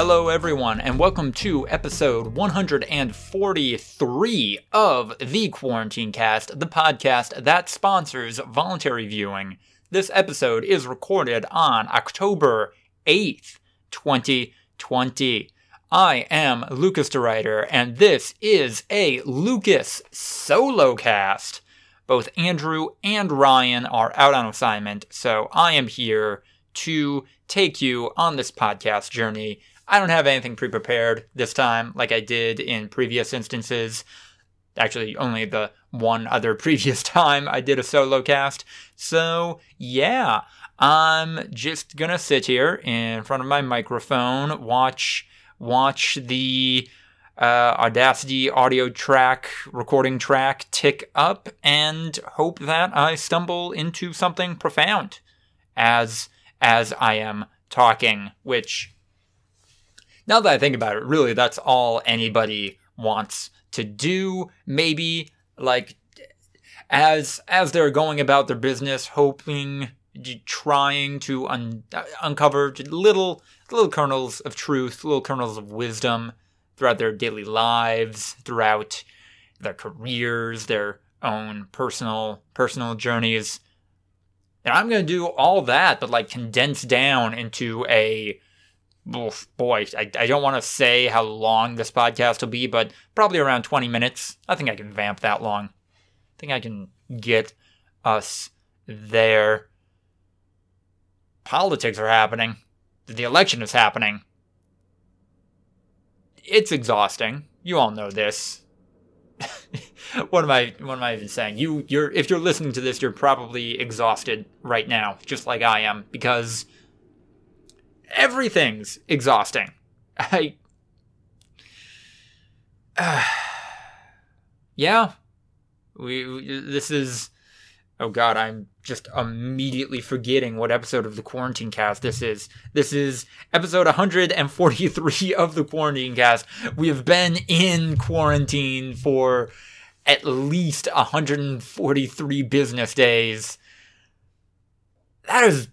Hello, everyone, and welcome to episode 143 of the Quarantine Cast, the podcast that sponsors voluntary viewing. This episode is recorded on October 8th, 2020. I am Lucas DeRuyter, and this is a Lucas solo cast. Both Andrew and Ryan are out on assignment, so I am here to take you on this podcast journey. I don't have anything pre prepared this time like I did in previous instances. Actually, only the one other previous time I did a solo cast. So, yeah, I'm just gonna sit here in front of my microphone, watch watch the uh, Audacity audio track, recording track tick up, and hope that I stumble into something profound as as I am talking, which now that I think about it, really that's all anybody wants to do. Maybe like as as they're going about their business, hoping, trying to un- uh, uncover little little kernels of truth, little kernels of wisdom throughout their daily lives, throughout their careers, their own personal personal journeys. And I'm going to do all that, but like condense down into a boy, I, I don't want to say how long this podcast will be, but probably around 20 minutes. I think I can vamp that long. I think I can get us there. Politics are happening. The election is happening. It's exhausting. You all know this. what am I what am I even saying? You you're if you're listening to this, you're probably exhausted right now, just like I am, because everything's exhausting. I uh, yeah. We, we this is oh god, I'm just immediately forgetting what episode of the quarantine cast this is. This is episode 143 of the quarantine cast. We have been in quarantine for at least 143 business days. That is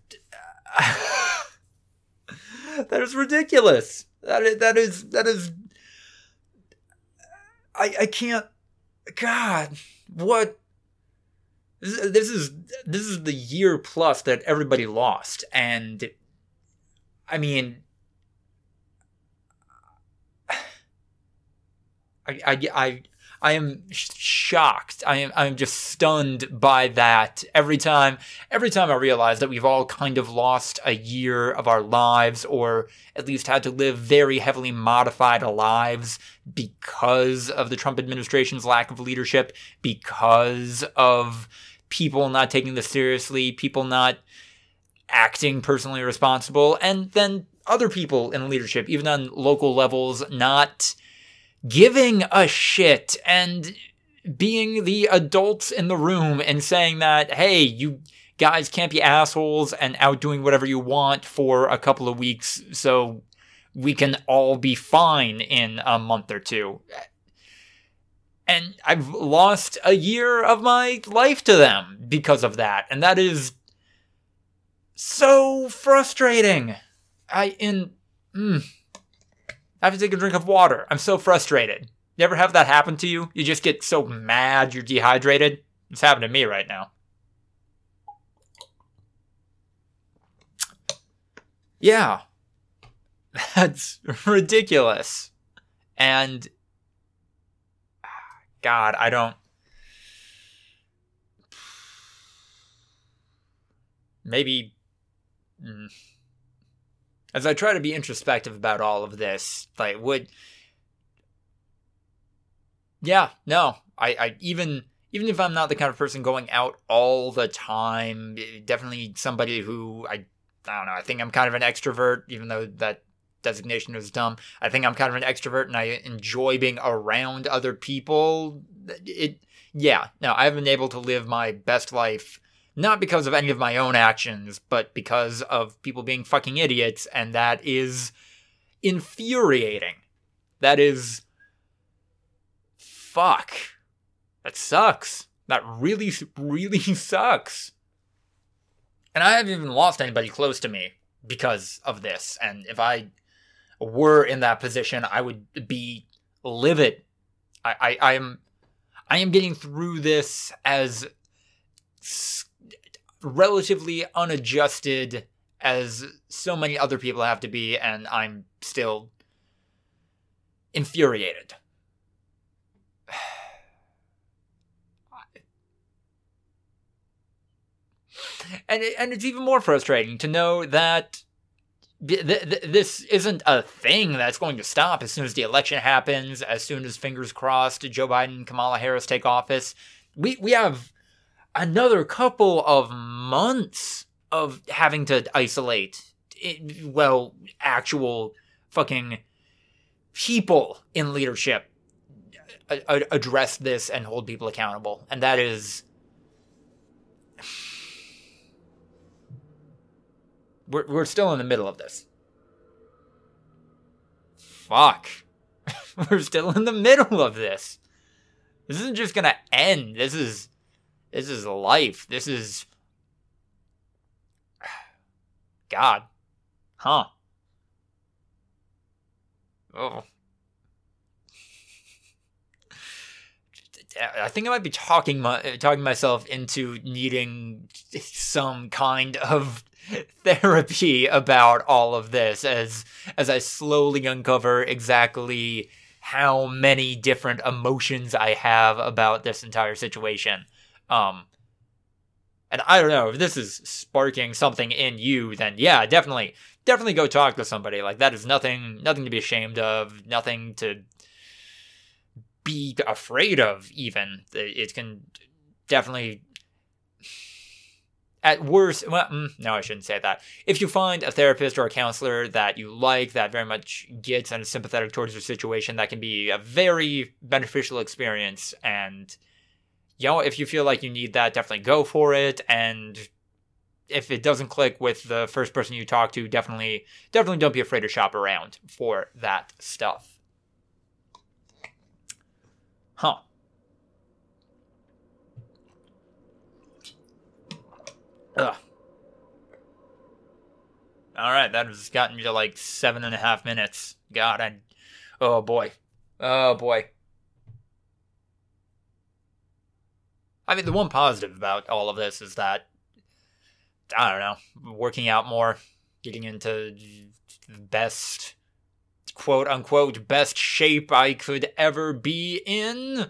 that is ridiculous. That is, that is that is I I can't god, what this is this is the year plus that everybody lost and i mean I, I, I, I am shocked. I am I am just stunned by that every time every time I realize that we've all kind of lost a year of our lives or at least had to live very heavily modified lives because of the Trump administration's lack of leadership, because of people not taking this seriously, people not acting personally responsible, and then other people in leadership, even on local levels, not giving a shit and being the adults in the room and saying that, hey, you guys can't be assholes and out doing whatever you want for a couple of weeks so we can all be fine in a month or two. And I've lost a year of my life to them because of that. And that is so frustrating. I, in, mm, I have to take a drink of water. I'm so frustrated. You ever have that happen to you? You just get so mad you're dehydrated? It's happening to me right now. Yeah. That's ridiculous. And God, I don't maybe mm, as I try to be introspective about all of this, like would yeah, no, I, I even even if I'm not the kind of person going out all the time, eh, definitely somebody who I I don't know. I think I'm kind of an extrovert, even though that designation is dumb. I think I'm kind of an extrovert, and I enjoy being around other people. It yeah, no, I haven't been able to live my best life not because of any of my own actions, but because of people being fucking idiots, and that is infuriating. That is. Fuck. That sucks. That really, really sucks. And I haven't even lost anybody close to me because of this. And if I. were in that position, I would be livid. I, I, I am, I am getting through this as relatively unadjusted as so many other people have to be, and I'm still infuriated. and and it's even more frustrating to know that th- th- this isn't a thing that's going to stop as soon as the election happens, as soon as fingers crossed Joe Biden Kamala Harris take office. We we have another couple of months of having to isolate eh, well actual fucking people in leadership uh, uh, address this and hold people accountable. And that is we're, we're still in the middle of this. Fuck. We're still in the middle of this. This isn't just gonna end. This is this is life. This is. God. Huh. Oh. I think I might be talking my, talking myself into needing some kind of therapy about all of this as as I slowly uncover exactly how many different emotions I have about this entire situation. Um, and I don't know if this is sparking something in you, then yeah, definitely, definitely go talk to somebody. Like that is nothing, nothing to be ashamed of, nothing to be afraid of. Even it can definitely, at worst, well, mm, no, I shouldn't say that. If you find a therapist or a counselor that you like, that very much gets and is sympathetic towards your situation, that can be a very beneficial experience and you know, if you feel like you need that, definitely go for it. And if it doesn't click with the first person you talk to, definitely, definitely don't be afraid to shop around for that stuff. Huh. Ugh. All right, that has gotten me to like seven and a half minutes. God, I. Oh boy. Oh boy. I mean, the one positive about all of this is that I don't know, working out more, getting into the best quote unquote best shape I could ever be in.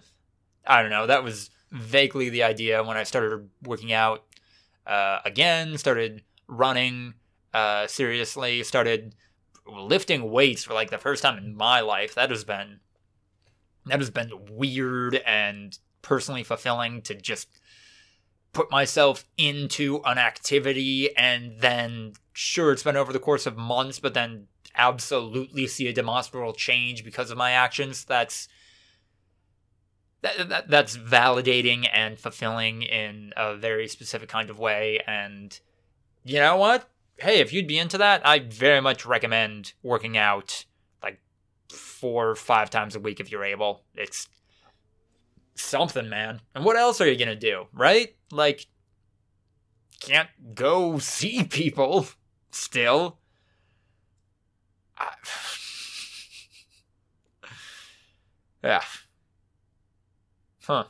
I don't know. That was vaguely the idea when I started working out uh, again, started running uh, seriously, started lifting weights for like the first time in my life. That has been that has been weird and personally fulfilling to just put myself into an activity and then sure it's been over the course of months but then absolutely see a demonstrable change because of my actions that's that, that, that's validating and fulfilling in a very specific kind of way. And you know what? Hey if you'd be into that i very much recommend working out like four or five times a week if you're able. It's something, man. And what else are you gonna do, right? Like, can't go see people still. I... yeah. Huh.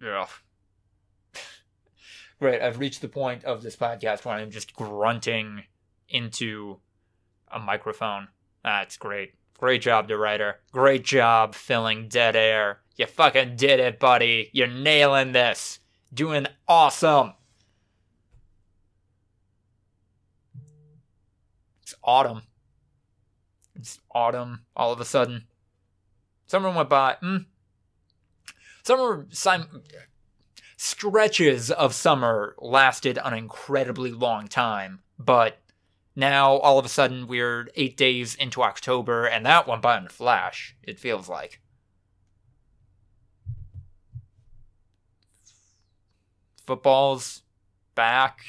Yeah. right, I've reached the point of this podcast where I'm just grunting into a microphone. That's great. Great job, DeRuyter. Great job filling dead air. You fucking did it, buddy. You're nailing this. Doing awesome. It's autumn. It's autumn all of a sudden. Summer went by. Mm. Summer sim- stretches of summer lasted an incredibly long time, but now, all of a sudden, we're eight days into October, and that went by in a flash, it feels like. Football's back.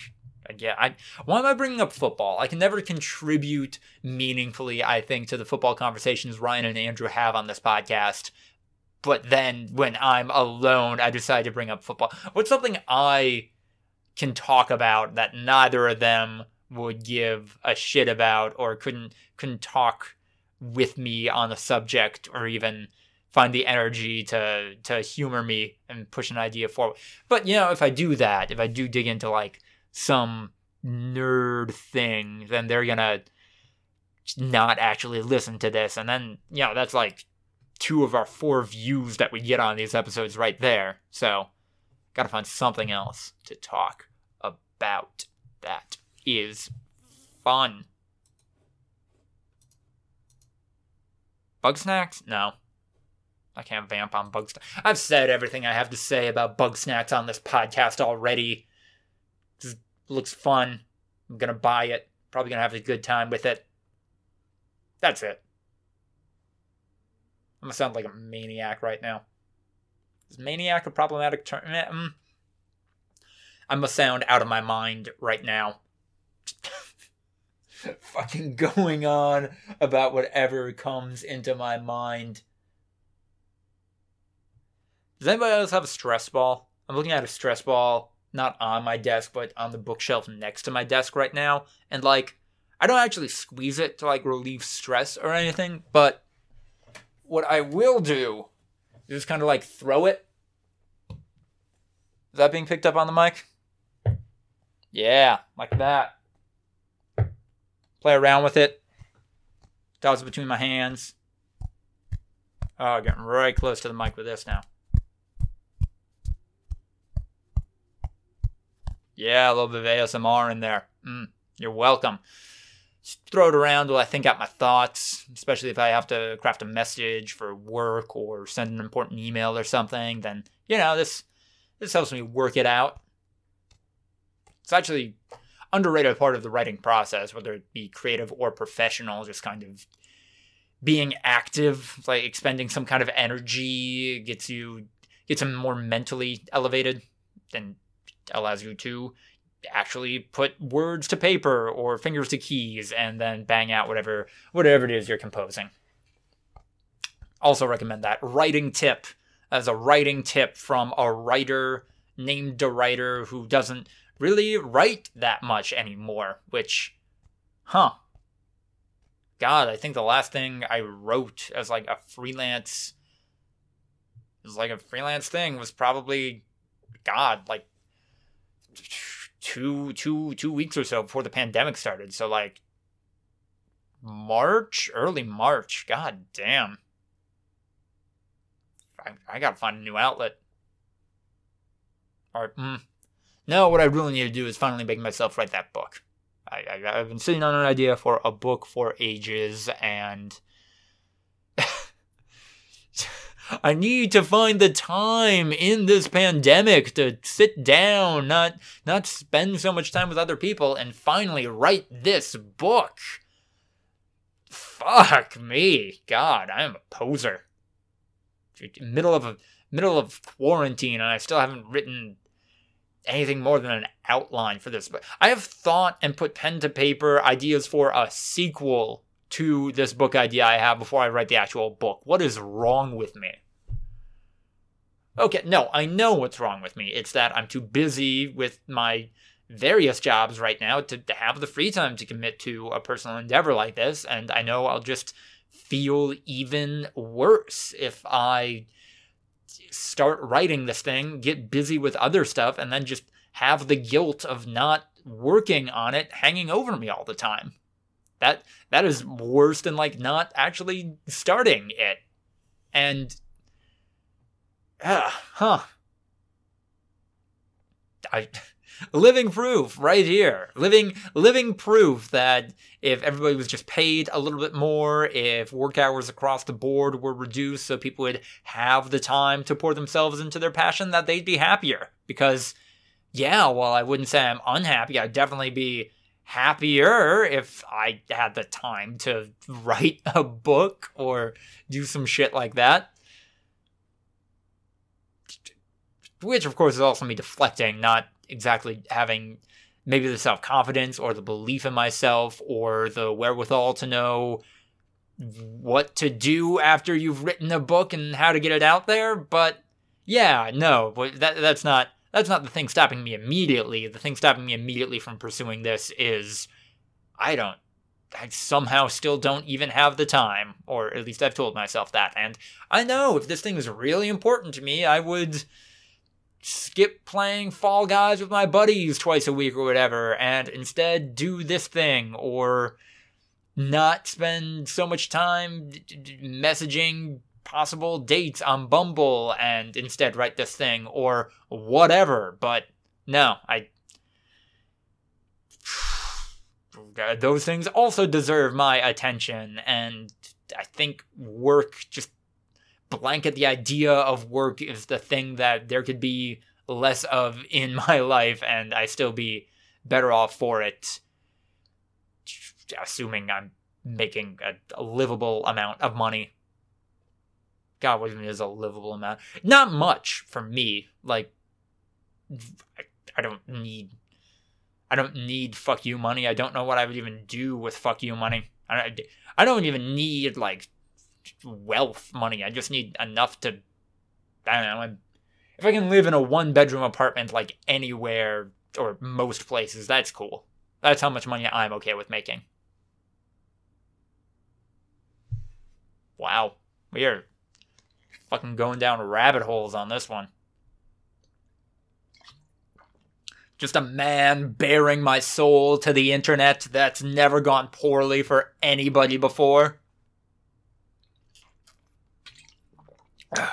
Again, I, why am I bringing up football? I can never contribute meaningfully, I think, to the football conversations Ryan and Andrew have on this podcast. But then when I'm alone, I decide to bring up football. What's something I can talk about that neither of them would give a shit about or couldn't couldn't talk with me on the subject or even find the energy to to humor me and push an idea forward. But you know, if I do that, if I do dig into like some nerd thing, then they're gonna not actually listen to this, and then you know that's like two of our four views that we get on these episodes right there. So, gotta find something else to talk about that is fun. Bugsnax? No. I can't vamp on Bugsnax. I've said everything I have to say about Bugsnax on this podcast already. Looks fun. I'm gonna buy it. Probably gonna have a good time with it. That's it. I'm gonna sound like a maniac right now. Is maniac a problematic term? Mm. I'm gonna sound out of my mind right now. Fucking going on about whatever comes into my mind. Does anybody else have a stress ball? I'm looking at a stress ball, not on my desk, but on the bookshelf next to my desk right now. And like, I don't actually squeeze it to like relieve stress or anything, but what I will do is just kind of like throw it. Is that being picked up on the mic? Yeah, like that. Play around with it. Toss it between my hands. Oh, getting right close to the mic with this now. Yeah, a little bit of ASMR in there. Mm, you're welcome. Just throw it around while I think out my thoughts, especially if I have to craft a message for work or send an important email or something. Then you know this this helps me work it out. It's actually underrated part of the writing process, whether it be creative or professional. Just kind of being active, like expending some kind of energy, gets you gets them more mentally elevated and allows you to actually put words to paper or fingers to keys and then bang out whatever whatever it is you're composing. Also recommend that writing tip as a writing tip from a writer named a writer who doesn't really write that much anymore, which huh. God, I think the last thing I wrote as like a freelance was like a freelance thing was probably God, like two two two weeks or so before the pandemic started. So like March, early March. God damn. I, I gotta find a new outlet. Or mm, no, what I really need to do is finally make myself write that book. I, I I've been sitting on an idea for a book for ages, and I need to find the time in this pandemic to sit down, not not spend so much time with other people, and finally write this book. Fuck me, God, I am a poser. Middle of a middle of quarantine, and I still haven't written anything more than an outline for this. But I have thought and put pen to paper ideas for a sequel to this book idea I have before I write the actual book. What is wrong with me? Okay, no, I know what's wrong with me. It's that I'm too busy with my various jobs right now to, to have the free time to commit to a personal endeavor like this. And I know I'll just feel even worse if I start writing this thing, get busy with other stuff, and then just have the guilt of not working on it hanging over me all the time. That that is worse than like not actually starting it. And uh, huh. I living proof right here. Living living proof that if everybody was just paid a little bit more, if work hours across the board were reduced so people would have the time to pour themselves into their passion, that they'd be happier. Because yeah, while I wouldn't say I'm unhappy, I'd definitely be happier if I had the time to write a book or do some shit like that. Which, of course, is also me deflecting, not exactly having maybe the self confidence or the belief in myself or the wherewithal to know what to do after you've written a book and how to get it out there. But yeah, no, that that's not that's not the thing stopping me immediately. The thing stopping me immediately from pursuing this is I don't I somehow still don't even have the time, or at least I've told myself that. And I know if this thing is really important to me, I would skip playing Fall Guys with my buddies twice a week or whatever, and instead do this thing, or not spend so much time messaging possible dates on Bumble and instead write this thing, or whatever. But no, I those things also deserve my attention. And I think work, just blanket the idea of work is the thing that there could be less of in my life, and I still be better off for it, assuming I'm making a, a livable amount of money. God, what even is a livable amount? Not much for me. Like, I, I don't need I don't need fuck you money. I don't know what I would even do with fuck you money. I, I don't even need like wealth money. I just need enough to, I don't know. If I can live in a one bedroom apartment like anywhere or most places, that's cool. That's how much money I'm okay with making. Wow. We are fucking going down rabbit holes on this one. just a man bearing my soul to the internet that's never gone poorly for anybody before. I'm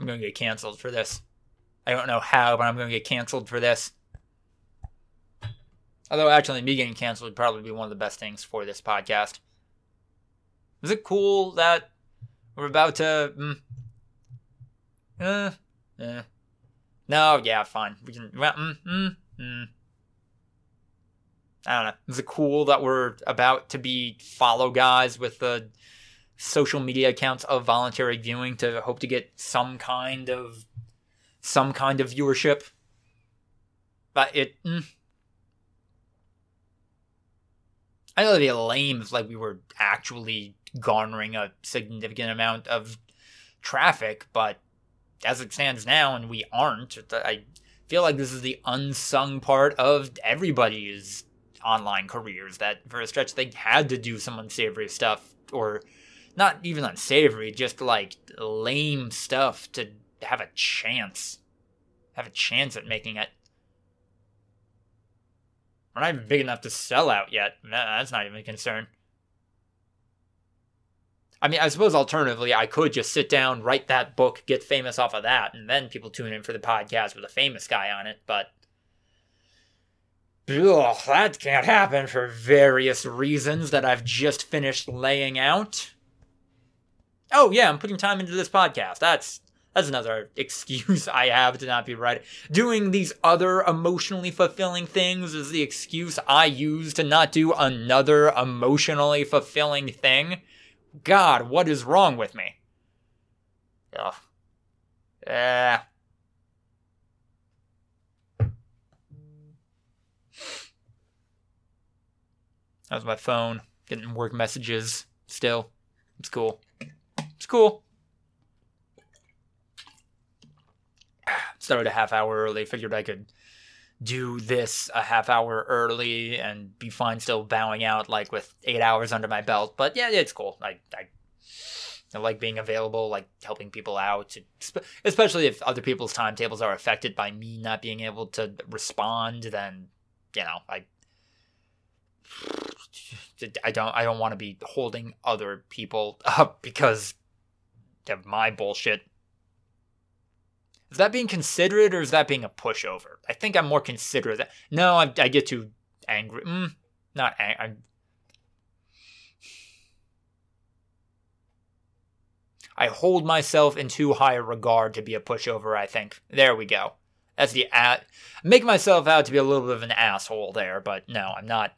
gonna get canceled for this. I don't know how, but I'm gonna get canceled for this. Although, actually, me getting canceled would probably be one of the best things for this podcast. Is it cool that we're about to. Mm, uh, eh. No, yeah, fine. We can. Mm, mm, mm. I don't know. Is it cool that we're about to be follow guys with the social media accounts of voluntary viewing to hope to get some kind of some kind of viewership? But it. Mm. I know it'd be lame if like we were actually garnering a significant amount of traffic, but as it stands now, and we aren't, I feel like this is the unsung part of everybody's online careers. That for a stretch they had to do some unsavory stuff, or not even unsavory, just like lame stuff to have a chance, have a chance at making it. We're not even big enough to sell out yet. That's not even a concern. I mean, I suppose alternatively, I could just sit down, write that book, get famous off of that, and then people tune in for the podcast with a famous guy on it. But ugh, that can't happen for various reasons that I've just finished laying out. Oh yeah, I'm putting time into this podcast. That's that's another excuse I have to not be writing. Doing these other emotionally fulfilling things is the excuse I use to not do another emotionally fulfilling thing. God, what is wrong with me? Ugh. Eh. That was my phone. Getting work messages still. It's cool. It's cool. Started a half hour early. Figured I could do this a half hour early and be fine still bowing out like with eight hours under my belt. But yeah, it's cool. I, I, I like being available, like helping people out, especially if other people's timetables are affected by me not being able to respond. Then, you know, I, I don't, I don't want to be holding other people up because of my bullshit. Is that being considerate or is that being a pushover? I think I'm more considerate. No, I, I get too angry. Mm, not angry. I hold myself in too high a regard to be a pushover, I think. There we go. That's the at. Make myself out to be a little bit of an asshole there, but no, I'm not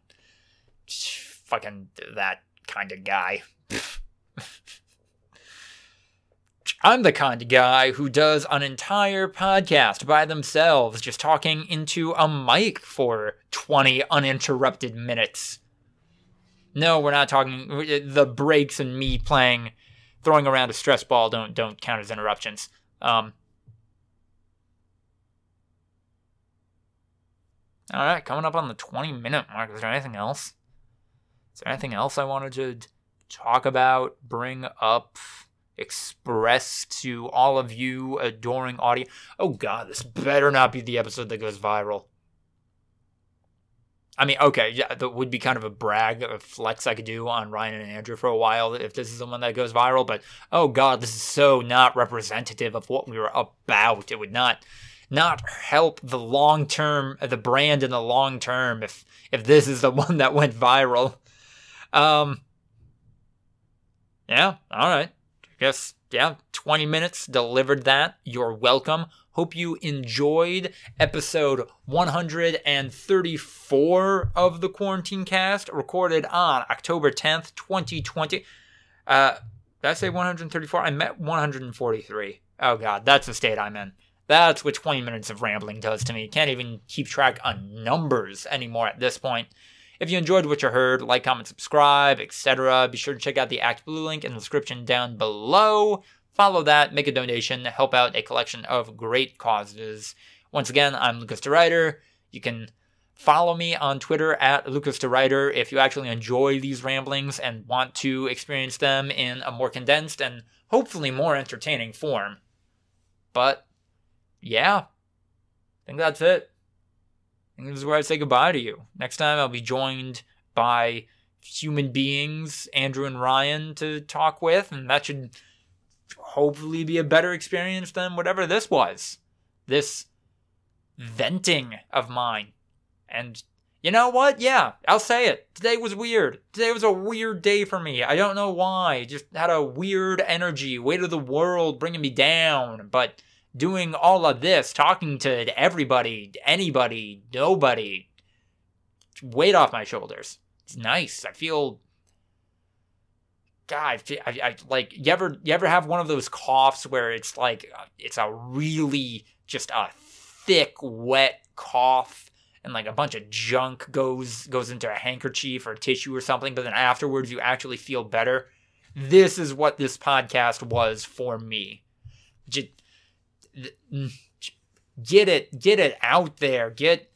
fucking that kind of guy. I'm the kind of guy who does an entire podcast by themselves, just talking into a mic for 20 uninterrupted minutes. No, we're not talking the breaks and me playing, throwing around a stress ball don't don't count as interruptions. Um, All right, coming up on the 20 minute mark. Is there anything else? Is there anything else I wanted to talk about, bring up, express to all of you adoring audience? Oh, God, this better not be the episode that goes viral. I mean, okay, yeah, that would be kind of a brag, a flex I could do on Ryan and Andrew for a while if this is the one that goes viral. But oh god, this is so not representative of what we were about. It would not not help the long term, the brand in the long term if if this is the one that went viral. Um. Yeah. All right. Guess yeah. Twenty minutes delivered that. You're welcome. Hope you enjoyed episode 134 of the Quarantine Cast, recorded on October 10th, 2020. Uh, did I say 134? I meant 143. Oh god, that's the state I'm in. That's what 20 minutes of rambling does to me. Can't even keep track on numbers anymore at this point. If you enjoyed what you heard, like, comment, subscribe, etc. Be sure to check out the ActBlue link in the description down below. Follow that, make a donation, help out a collection of great causes. Once again, I'm Lucas DeRuyter. You can follow me on Twitter at Lucas DeRuyter if you actually enjoy these ramblings and want to experience them in a more condensed and hopefully more entertaining form. But yeah, I think that's it. Think this is where I say goodbye to you. Next time I'll be joined by human beings, Andrew and Ryan, to talk with, and that should hopefully be a better experience than whatever this was. This venting of mine. And you know what? Yeah, I'll say it. Today was weird. Today was a weird day for me. I don't know why. Just had a weird energy, weight of the world bringing me down. But doing all of this, talking to everybody, anybody, nobody, weight off my shoulders. It's nice. I feel God, I, I, like you ever you ever have one of those coughs where it's like uh, it's a really just a thick wet cough and like a bunch of junk goes goes into a handkerchief or tissue or something but then afterwards you actually feel better this is what this podcast was for me just get it get it out there. Get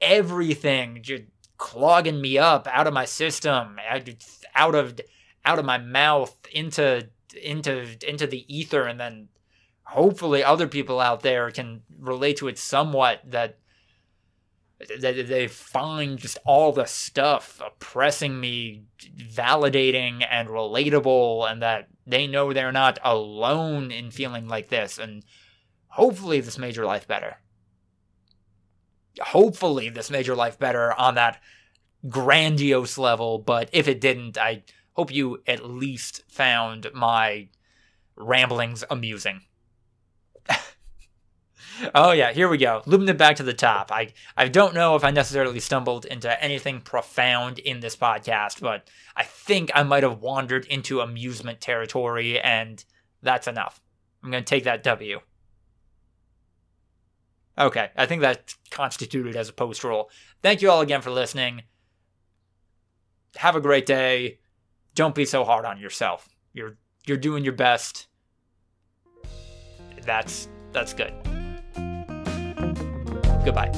everything. Just clogging me up out of my system out of out of my mouth into into into the ether. And then hopefully other people out there can relate to it somewhat that that they find just all the stuff oppressing me validating and relatable and that they know they're not alone in feeling like this. And hopefully this made your life better hopefully this made your life better on that grandiose level but if it didn't i hope you at least found my ramblings amusing. oh yeah, here we go. Looping it back to the top. I I don't know if I necessarily stumbled into anything profound in this podcast, but I think I might have wandered into amusement territory, and that's enough. I'm gonna take that W. Okay, I think that's constituted as a post roll. Thank you all again for listening. Have a great day don't be so hard on yourself. You're you're doing your best. That's that's good. Goodbye.